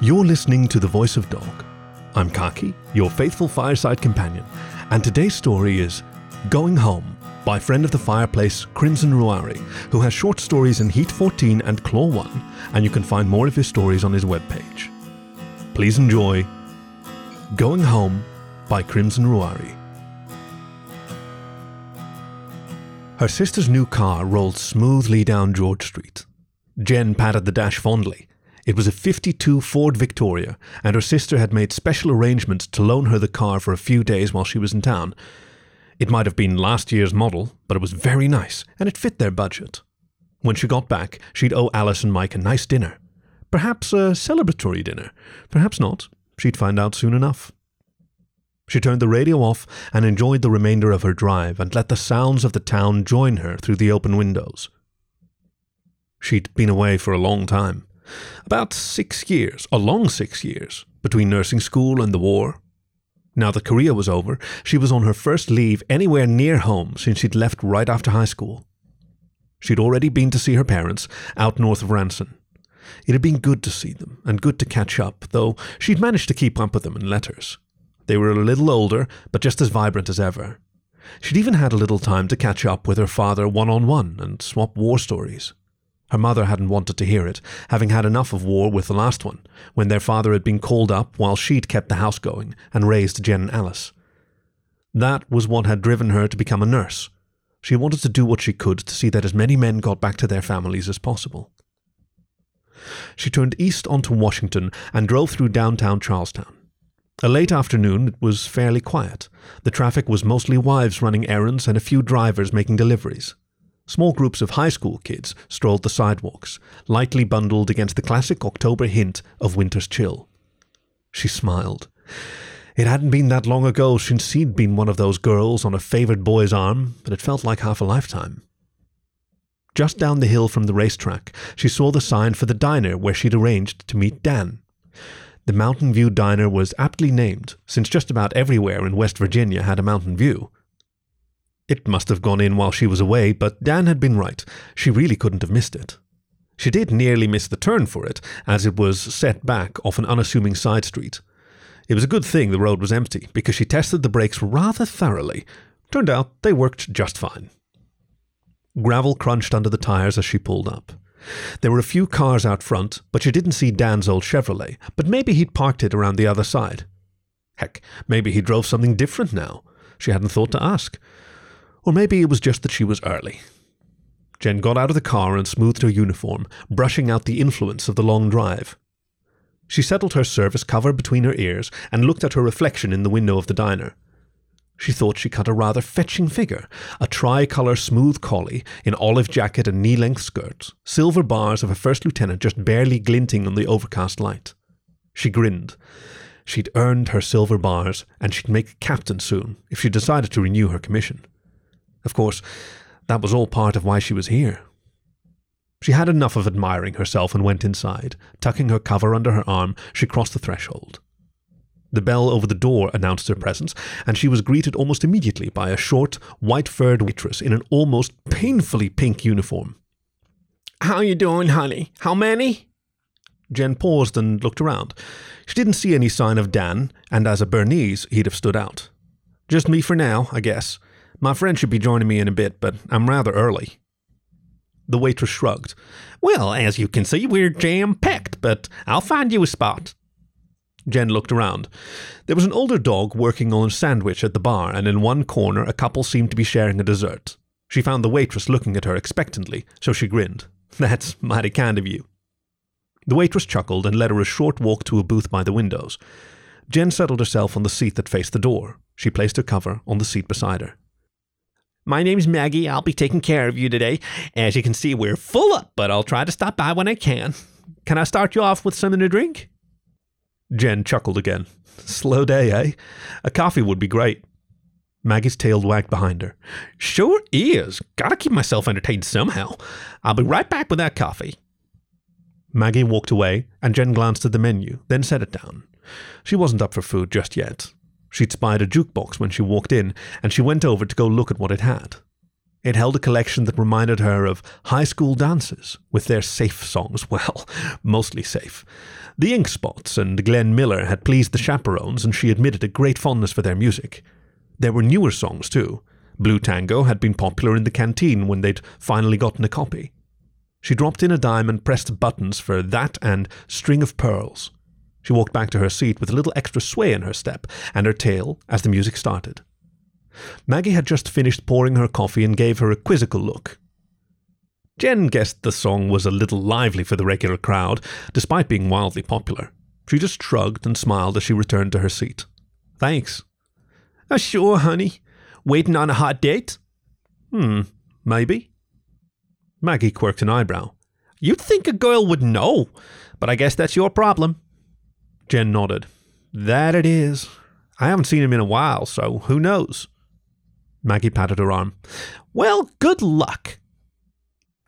You're listening to The Voice of Dog. I'm Khaki, your faithful fireside companion, and today's story is Going Home by friend of the fireplace Crimson Ruari, who has short stories in Heat 14 and Claw 1, and you can find more of his stories on his webpage. Please enjoy Going Home by Crimson Ruari. Her sister's new car rolled smoothly down George Street. Jen patted the dash fondly. It was a 52 Ford Victoria, and her sister had made special arrangements to loan her the car for a few days while she was in town. It might have been last year's model, but it was very nice, and it fit their budget. When she got back, she'd owe Alice and Mike a nice dinner. Perhaps a celebratory dinner. Perhaps not. She'd find out soon enough. She turned the radio off and enjoyed the remainder of her drive and let the sounds of the town join her through the open windows. She'd been away for a long time. About six years, a long six years, between nursing school and the war. Now that Korea was over, she was on her first leave anywhere near home since she'd left right after high school. She'd already been to see her parents out north of Ranson. It had been good to see them and good to catch up, though she'd managed to keep up with them in letters. They were a little older, but just as vibrant as ever. She'd even had a little time to catch up with her father one on one and swap war stories. Her mother hadn't wanted to hear it, having had enough of war with the last one, when their father had been called up while she'd kept the house going and raised Jen and Alice. That was what had driven her to become a nurse. She wanted to do what she could to see that as many men got back to their families as possible. She turned east onto Washington and drove through downtown Charles Town. A late afternoon, it was fairly quiet. The traffic was mostly wives running errands and a few drivers making deliveries. Small groups of high school kids strolled the sidewalks, lightly bundled against the classic October hint of winter's chill. She smiled. It hadn't been that long ago since she'd been one of those girls on a favoured boy's arm, but it felt like half a lifetime. Just down the hill from the racetrack, she saw the sign for the diner where she'd arranged to meet Dan. The Mountain View Diner was aptly named, since just about everywhere in West Virginia had a mountain view. It must have gone in while she was away, but Dan had been right. She really couldn't have missed it. She did nearly miss the turn for it, as it was set back off an unassuming side street. It was a good thing the road was empty, because she tested the brakes rather thoroughly. Turned out they worked just fine. Gravel crunched under the tires as she pulled up. There were a few cars out front, but she didn't see Dan's old Chevrolet, but maybe he'd parked it around the other side. Heck, maybe he drove something different now. She hadn't thought to ask. Or maybe it was just that she was early. Jen got out of the car and smoothed her uniform, brushing out the influence of the long drive. She settled her service cover between her ears and looked at her reflection in the window of the diner. She thought she cut a rather fetching figure, a tricolour smooth collie in olive jacket and knee length skirts, silver bars of a first lieutenant just barely glinting on the overcast light. She grinned. She'd earned her silver bars, and she'd make a captain soon if she decided to renew her commission. Of course, that was all part of why she was here. She had enough of admiring herself and went inside. Tucking her cover under her arm, she crossed the threshold. The bell over the door announced her presence, and she was greeted almost immediately by a short, white furred waitress in an almost painfully pink uniform. How you doing, honey? How many? Jen paused and looked around. She didn't see any sign of Dan, and as a Bernese, he'd have stood out. Just me for now, I guess. My friend should be joining me in a bit, but I'm rather early. The waitress shrugged. Well, as you can see, we're jam packed, but I'll find you a spot. Jen looked around. There was an older dog working on a sandwich at the bar, and in one corner a couple seemed to be sharing a dessert. She found the waitress looking at her expectantly, so she grinned. That's mighty kind of you. The waitress chuckled and led her a short walk to a booth by the windows. Jen settled herself on the seat that faced the door. She placed her cover on the seat beside her. My name's Maggie. I'll be taking care of you today. As you can see, we're full up, but I'll try to stop by when I can. Can I start you off with something to drink? Jen chuckled again. Slow day, eh? A coffee would be great. Maggie's tail wagged behind her. Sure is. Gotta keep myself entertained somehow. I'll be right back with that coffee. Maggie walked away, and Jen glanced at the menu, then set it down. She wasn't up for food just yet. She'd spied a jukebox when she walked in, and she went over to go look at what it had. It held a collection that reminded her of high school dances with their safe songs. Well, mostly safe. The Ink Spots and Glenn Miller had pleased the chaperones, and she admitted a great fondness for their music. There were newer songs, too. Blue Tango had been popular in the canteen when they'd finally gotten a copy. She dropped in a dime and pressed buttons for that and String of Pearls. She walked back to her seat with a little extra sway in her step and her tail as the music started. Maggie had just finished pouring her coffee and gave her a quizzical look. Jen guessed the song was a little lively for the regular crowd, despite being wildly popular. She just shrugged and smiled as she returned to her seat. Thanks. Uh, sure, honey. Waiting on a hot date? Hmm, maybe. Maggie quirked an eyebrow. You'd think a girl would know, but I guess that's your problem. Jen nodded. That it is. I haven't seen him in a while, so who knows? Maggie patted her arm. Well, good luck.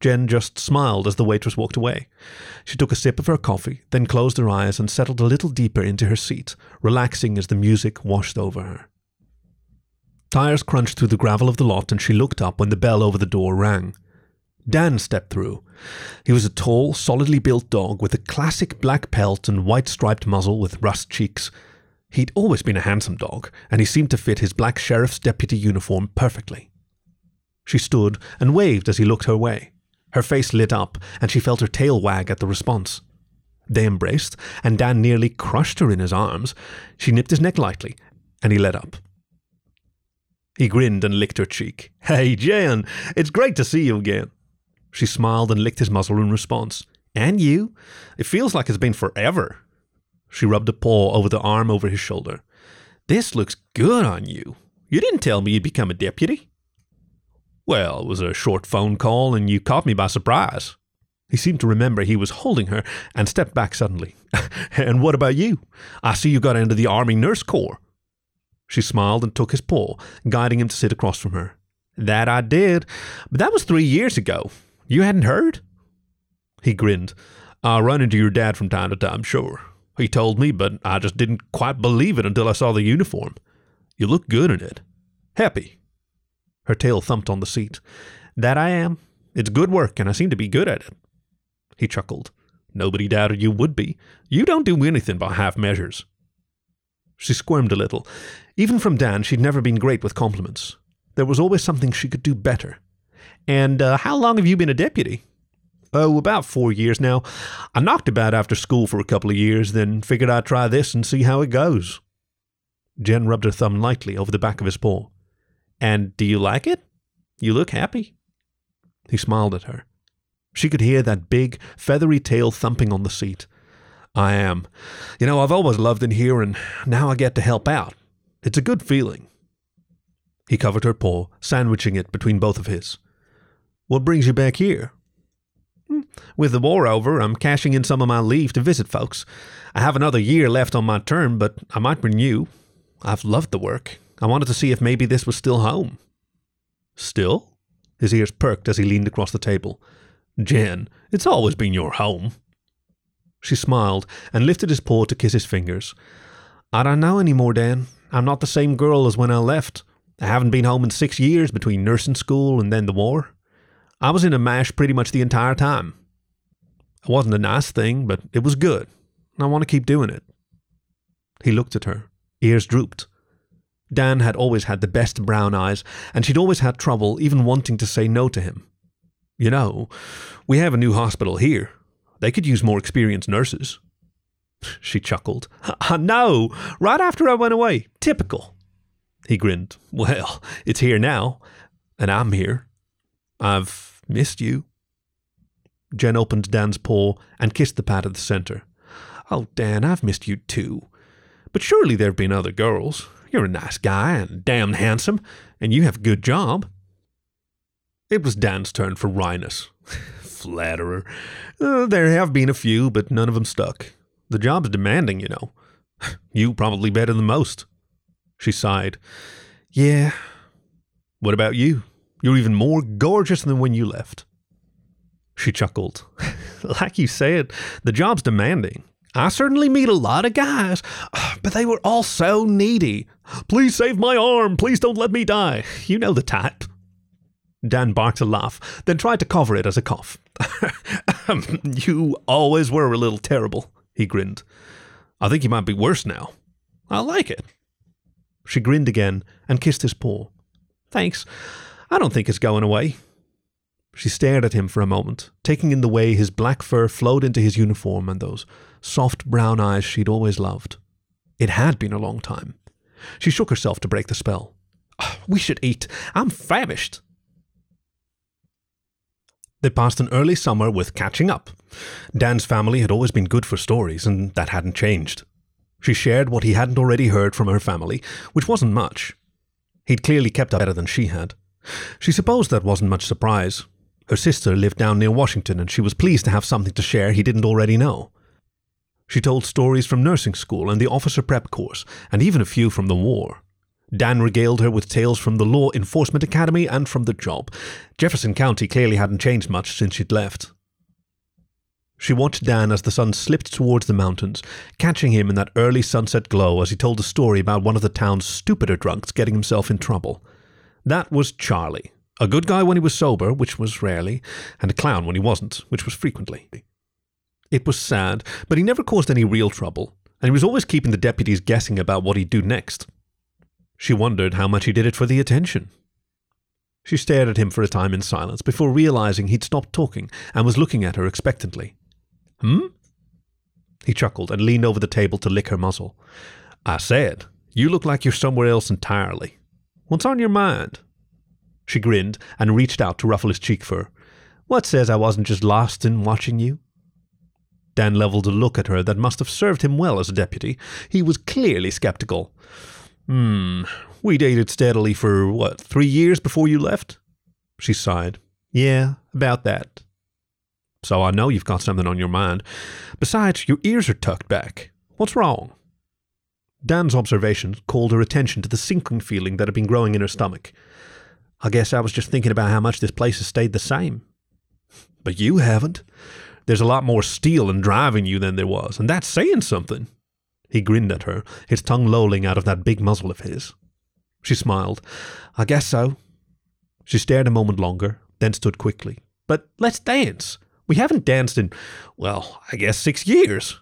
Jen just smiled as the waitress walked away. She took a sip of her coffee, then closed her eyes and settled a little deeper into her seat, relaxing as the music washed over her. Tires crunched through the gravel of the lot, and she looked up when the bell over the door rang. Dan stepped through. He was a tall, solidly built dog with a classic black pelt and white striped muzzle with rust cheeks. He'd always been a handsome dog, and he seemed to fit his black sheriff's deputy uniform perfectly. She stood and waved as he looked her way. Her face lit up, and she felt her tail wag at the response. They embraced, and Dan nearly crushed her in his arms. She nipped his neck lightly, and he let up. He grinned and licked her cheek. Hey, Jen, it's great to see you again. She smiled and licked his muzzle in response. And you? It feels like it's been forever. She rubbed a paw over the arm over his shoulder. This looks good on you. You didn't tell me you'd become a deputy. Well, it was a short phone call, and you caught me by surprise. He seemed to remember he was holding her and stepped back suddenly. and what about you? I see you got into the Army Nurse Corps. She smiled and took his paw, guiding him to sit across from her. That I did, but that was three years ago. You hadn't heard? He grinned. I run into your dad from time to time, sure. He told me, but I just didn't quite believe it until I saw the uniform. You look good in it. Happy. Her tail thumped on the seat. That I am. It's good work, and I seem to be good at it. He chuckled. Nobody doubted you would be. You don't do anything by half measures. She squirmed a little. Even from Dan, she'd never been great with compliments. There was always something she could do better. And uh, how long have you been a deputy? Oh, about four years now. I knocked about after school for a couple of years, then figured I'd try this and see how it goes. Jen rubbed her thumb lightly over the back of his paw. And do you like it? You look happy. He smiled at her. She could hear that big, feathery tail thumping on the seat. I am. You know, I've always loved in here, and now I get to help out. It's a good feeling. He covered her paw, sandwiching it between both of his. What brings you back here? Hmm, with the war over, I'm cashing in some of my leave to visit folks. I have another year left on my term, but I might renew. I've loved the work. I wanted to see if maybe this was still home. Still? His ears perked as he leaned across the table. Jen, it's always been your home. She smiled and lifted his paw to kiss his fingers. I don't know any more, Dan. I'm not the same girl as when I left. I haven't been home in six years between nursing school and then the war. I was in a MASH pretty much the entire time. It wasn't a nice thing, but it was good. and I want to keep doing it. He looked at her, ears drooped. Dan had always had the best brown eyes, and she'd always had trouble even wanting to say no to him. You know, we have a new hospital here. They could use more experienced nurses. She chuckled. I know, right after I went away. Typical. He grinned. Well, it's here now, and I'm here. I've missed you. Jen opened Dan's paw and kissed the pad at the center. Oh, Dan, I've missed you too. But surely there have been other girls. You're a nice guy and damned handsome, and you have a good job. It was Dan's turn for wryness. Flatterer. Uh, there have been a few, but none of them stuck. The job's demanding, you know. you probably better than most. She sighed. Yeah. What about you? You're even more gorgeous than when you left. She chuckled. like you said, the job's demanding. I certainly meet a lot of guys, but they were all so needy. Please save my arm. Please don't let me die. You know the type. Dan barked a laugh, then tried to cover it as a cough. you always were a little terrible, he grinned. I think you might be worse now. I like it. She grinned again and kissed his paw. Thanks. I don't think it's going away. She stared at him for a moment, taking in the way his black fur flowed into his uniform and those soft brown eyes she'd always loved. It had been a long time. She shook herself to break the spell. Ah, we should eat. I'm famished. They passed an early summer with catching up. Dan's family had always been good for stories, and that hadn't changed. She shared what he hadn't already heard from her family, which wasn't much. He'd clearly kept up better than she had. She supposed that wasn't much surprise. Her sister lived down near Washington, and she was pleased to have something to share he didn't already know. She told stories from nursing school and the officer prep course, and even a few from the war. Dan regaled her with tales from the Law Enforcement Academy and from the job. Jefferson County clearly hadn't changed much since she'd left. She watched Dan as the sun slipped towards the mountains, catching him in that early sunset glow as he told a story about one of the town's stupider drunks getting himself in trouble. That was Charlie, a good guy when he was sober, which was rarely, and a clown when he wasn't, which was frequently. It was sad, but he never caused any real trouble, and he was always keeping the deputies guessing about what he'd do next. She wondered how much he did it for the attention. She stared at him for a time in silence before realizing he'd stopped talking and was looking at her expectantly. Hmm? He chuckled and leaned over the table to lick her muzzle. I said, You look like you're somewhere else entirely. What's on your mind? She grinned and reached out to ruffle his cheek fur. What says I wasn't just lost in watching you? Dan leveled a look at her that must have served him well as a deputy. He was clearly skeptical. Hmm. We dated steadily for, what, three years before you left? She sighed. Yeah, about that. So I know you've got something on your mind. Besides, your ears are tucked back. What's wrong? Dan's observation called her attention to the sinking feeling that had been growing in her stomach. I guess I was just thinking about how much this place has stayed the same. But you haven't. There's a lot more steel and drive in driving you than there was, and that's saying something. He grinned at her, his tongue lolling out of that big muzzle of his. She smiled. I guess so. She stared a moment longer, then stood quickly. But let's dance. We haven't danced in, well, I guess six years.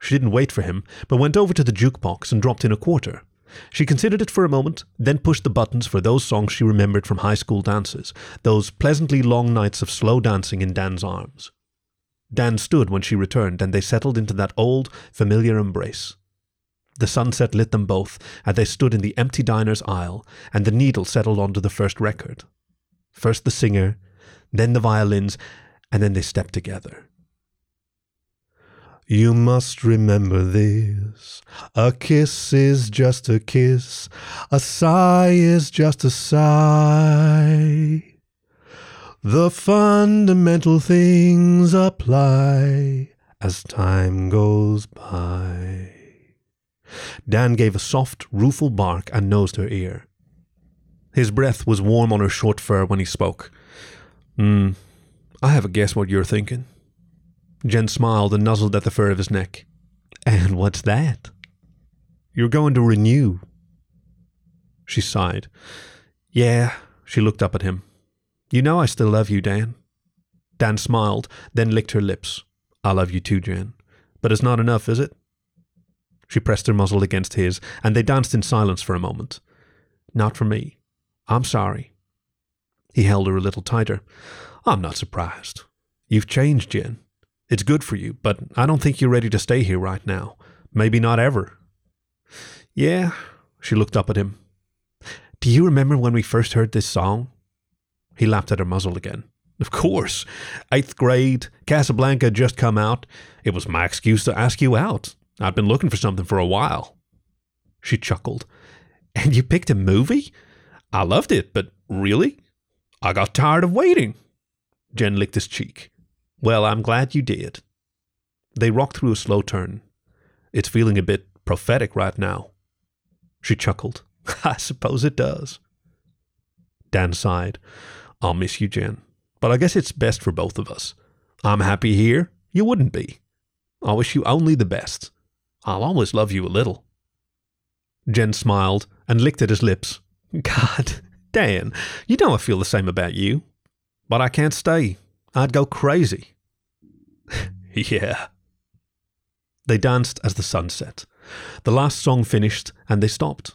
She didn't wait for him, but went over to the jukebox and dropped in a quarter. She considered it for a moment, then pushed the buttons for those songs she remembered from high school dances, those pleasantly long nights of slow dancing in Dan's arms. Dan stood when she returned, and they settled into that old, familiar embrace. The sunset lit them both as they stood in the empty diner's aisle, and the needle settled onto the first record. First the singer, then the violins, and then they stepped together. You must remember this. A kiss is just a kiss. A sigh is just a sigh. The fundamental things apply as time goes by. Dan gave a soft, rueful bark and nosed her ear. His breath was warm on her short fur when he spoke. Hmm, I have a guess what you're thinking. Jen smiled and nuzzled at the fur of his neck. And what's that? You're going to renew. She sighed. Yeah, she looked up at him. You know I still love you, Dan. Dan smiled, then licked her lips. I love you too, Jen. But it's not enough, is it? She pressed her muzzle against his, and they danced in silence for a moment. Not for me. I'm sorry. He held her a little tighter. I'm not surprised. You've changed, Jen. It's good for you, but I don't think you're ready to stay here right now. Maybe not ever. Yeah, she looked up at him. Do you remember when we first heard this song? He lapped at her muzzle again. Of course. Eighth grade, Casablanca just come out. It was my excuse to ask you out. I'd been looking for something for a while. She chuckled. And you picked a movie? I loved it, but really? I got tired of waiting. Jen licked his cheek. Well, I'm glad you did. They rocked through a slow turn. It's feeling a bit prophetic right now. She chuckled. I suppose it does. Dan sighed. I'll miss you, Jen. But I guess it's best for both of us. I'm happy here. You wouldn't be. I wish you only the best. I'll always love you a little. Jen smiled and licked at his lips. God, Dan, you know I feel the same about you. But I can't stay. I'd go crazy. yeah. They danced as the sun set. The last song finished, and they stopped.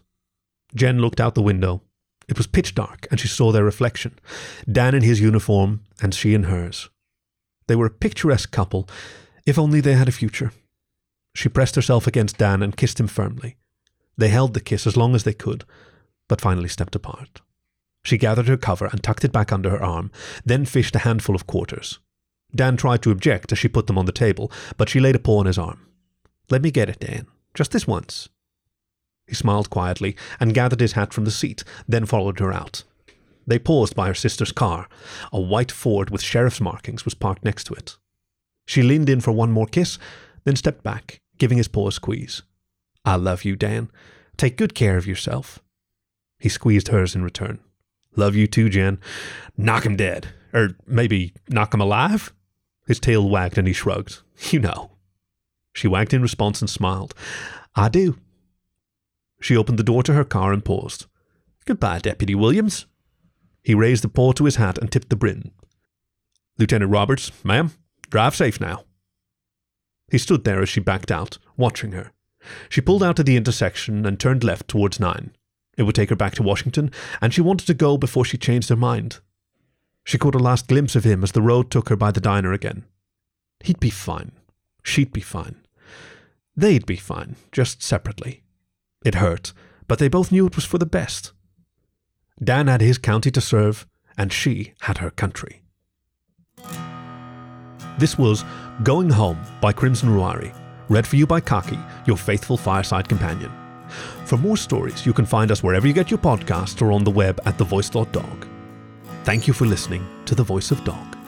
Jen looked out the window. It was pitch dark, and she saw their reflection Dan in his uniform, and she in hers. They were a picturesque couple, if only they had a future. She pressed herself against Dan and kissed him firmly. They held the kiss as long as they could, but finally stepped apart. She gathered her cover and tucked it back under her arm, then fished a handful of quarters. Dan tried to object as she put them on the table, but she laid a paw on his arm. Let me get it, Dan. Just this once. He smiled quietly and gathered his hat from the seat, then followed her out. They paused by her sister's car. A white Ford with sheriff's markings was parked next to it. She leaned in for one more kiss, then stepped back, giving his paw a squeeze. I love you, Dan. Take good care of yourself. He squeezed hers in return. Love you too, Jen. Knock him dead. Or maybe knock him alive? His tail wagged and he shrugged. You know. She wagged in response and smiled. I do. She opened the door to her car and paused. Goodbye, Deputy Williams. He raised the paw to his hat and tipped the brim. Lieutenant Roberts, ma'am, drive safe now. He stood there as she backed out, watching her. She pulled out at the intersection and turned left towards 9. It would take her back to Washington, and she wanted to go before she changed her mind. She caught a last glimpse of him as the road took her by the diner again. He'd be fine. She'd be fine. They'd be fine, just separately. It hurt, but they both knew it was for the best. Dan had his county to serve, and she had her country. This was Going Home by Crimson Ruari, read for you by Khaki, your faithful fireside companion. For more stories, you can find us wherever you get your podcasts or on the web at thevoice.dog. Thank you for listening to The Voice of Dog.